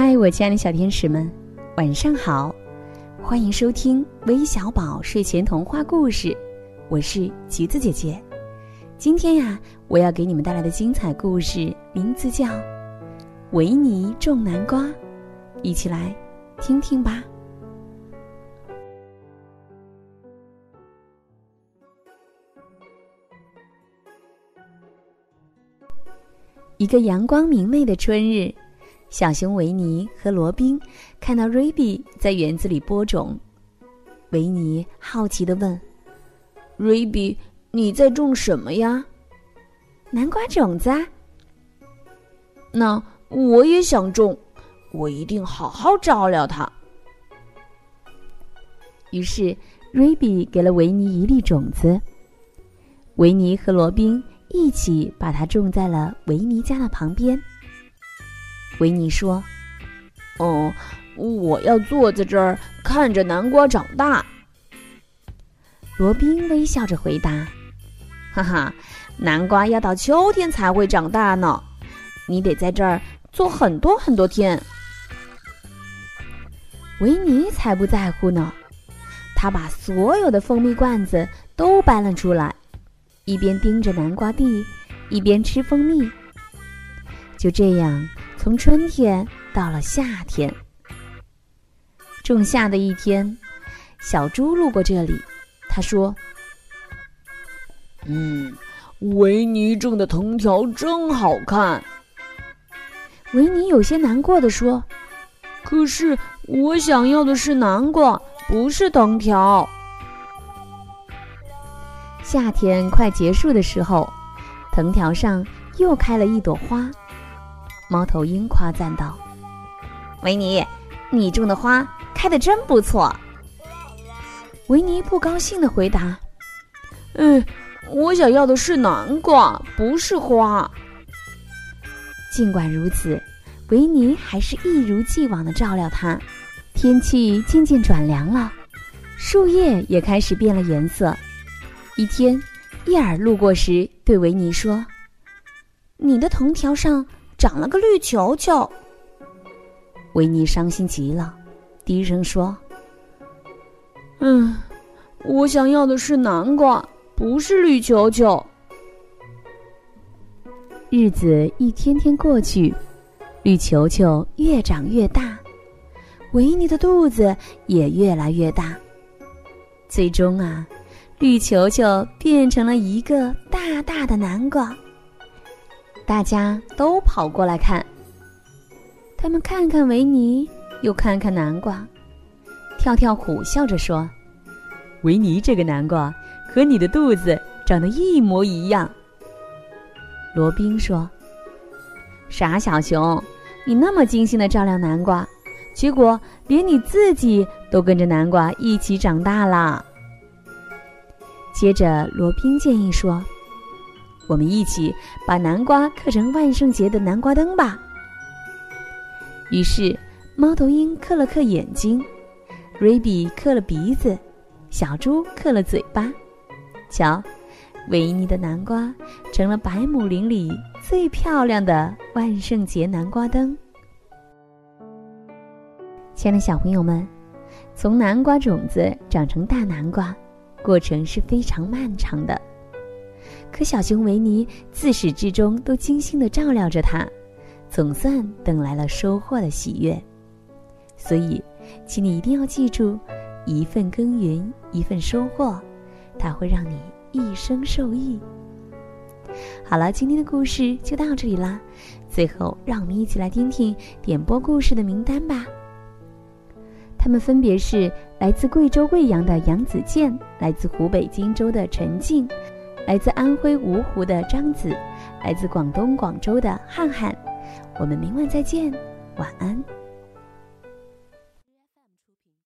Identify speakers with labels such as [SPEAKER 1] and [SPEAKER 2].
[SPEAKER 1] 嗨，我亲爱的小天使们，晚上好！欢迎收听微小宝睡前童话故事，我是橘子姐姐。今天呀，我要给你们带来的精彩故事名字叫《维尼种南瓜》，一起来听听吧。一个阳光明媚的春日。小熊维尼和罗宾看到瑞比在园子里播种，维尼好奇的问：“
[SPEAKER 2] 瑞比，你在种什么呀？”“
[SPEAKER 1] 南瓜种子。”“
[SPEAKER 2] 啊那我也想种，我一定好好照料它。”
[SPEAKER 1] 于是瑞比给了维尼一粒种子，维尼和罗宾一起把它种在了维尼家的旁边。维尼说：“
[SPEAKER 2] 哦，我要坐在这儿看着南瓜长大。”
[SPEAKER 1] 罗宾微笑着回答：“
[SPEAKER 2] 哈哈，南瓜要到秋天才会长大呢，你得在这儿坐很多很多天。”
[SPEAKER 1] 维尼才不在乎呢，他把所有的蜂蜜罐子都搬了出来，一边盯着南瓜地，一边吃蜂蜜。就这样。从春天到了夏天，仲夏的一天，小猪路过这里，他说：“
[SPEAKER 2] 嗯，维尼种的藤条真好看。”
[SPEAKER 1] 维尼有些难过的说：“
[SPEAKER 2] 可是我想要的是南瓜，不是藤条。”
[SPEAKER 1] 夏天快结束的时候，藤条上又开了一朵花。猫头鹰夸赞道：“
[SPEAKER 3] 维尼，你种的花开的真不错。”
[SPEAKER 1] 维尼不高兴的回答：“
[SPEAKER 2] 嗯，我想要的是南瓜，不是花。”
[SPEAKER 1] 尽管如此，维尼还是一如既往的照料它。天气渐渐转凉了，树叶也开始变了颜色。一天，叶尔路过时对维尼说：“
[SPEAKER 3] 你的藤条上……”长了个绿球球，
[SPEAKER 1] 维尼伤心极了，低声说：“
[SPEAKER 2] 嗯，我想要的是南瓜，不是绿球球。”
[SPEAKER 1] 日子一天天过去，绿球球越长越大，维尼的肚子也越来越大。最终啊，绿球球变成了一个大大的南瓜。大家都跑过来看，他们看看维尼，又看看南瓜。跳跳虎笑着说：“维尼这个南瓜和你的肚子长得一模一样。”罗宾说：“傻小熊，你那么精心的照料南瓜，结果连你自己都跟着南瓜一起长大了。”接着，罗宾建议说。我们一起把南瓜刻成万圣节的南瓜灯吧。于是，猫头鹰刻了刻眼睛，瑞比刻了鼻子，小猪刻了嘴巴。瞧，维尼的南瓜成了百亩林里最漂亮的万圣节南瓜灯。亲爱的小朋友们，从南瓜种子长成大南瓜，过程是非常漫长的。可小熊维尼自始至终都精心的照料着它，总算等来了收获的喜悦。所以，请你一定要记住：一份耕耘一份收获，它会让你一生受益。好了，今天的故事就到这里啦。最后，让我们一起来听听点播故事的名单吧。他们分别是来自贵州贵阳的杨子健，来自湖北荆州的陈静。来自安徽芜湖的张子，来自广东广州的汉汉，我们明晚再见，晚安。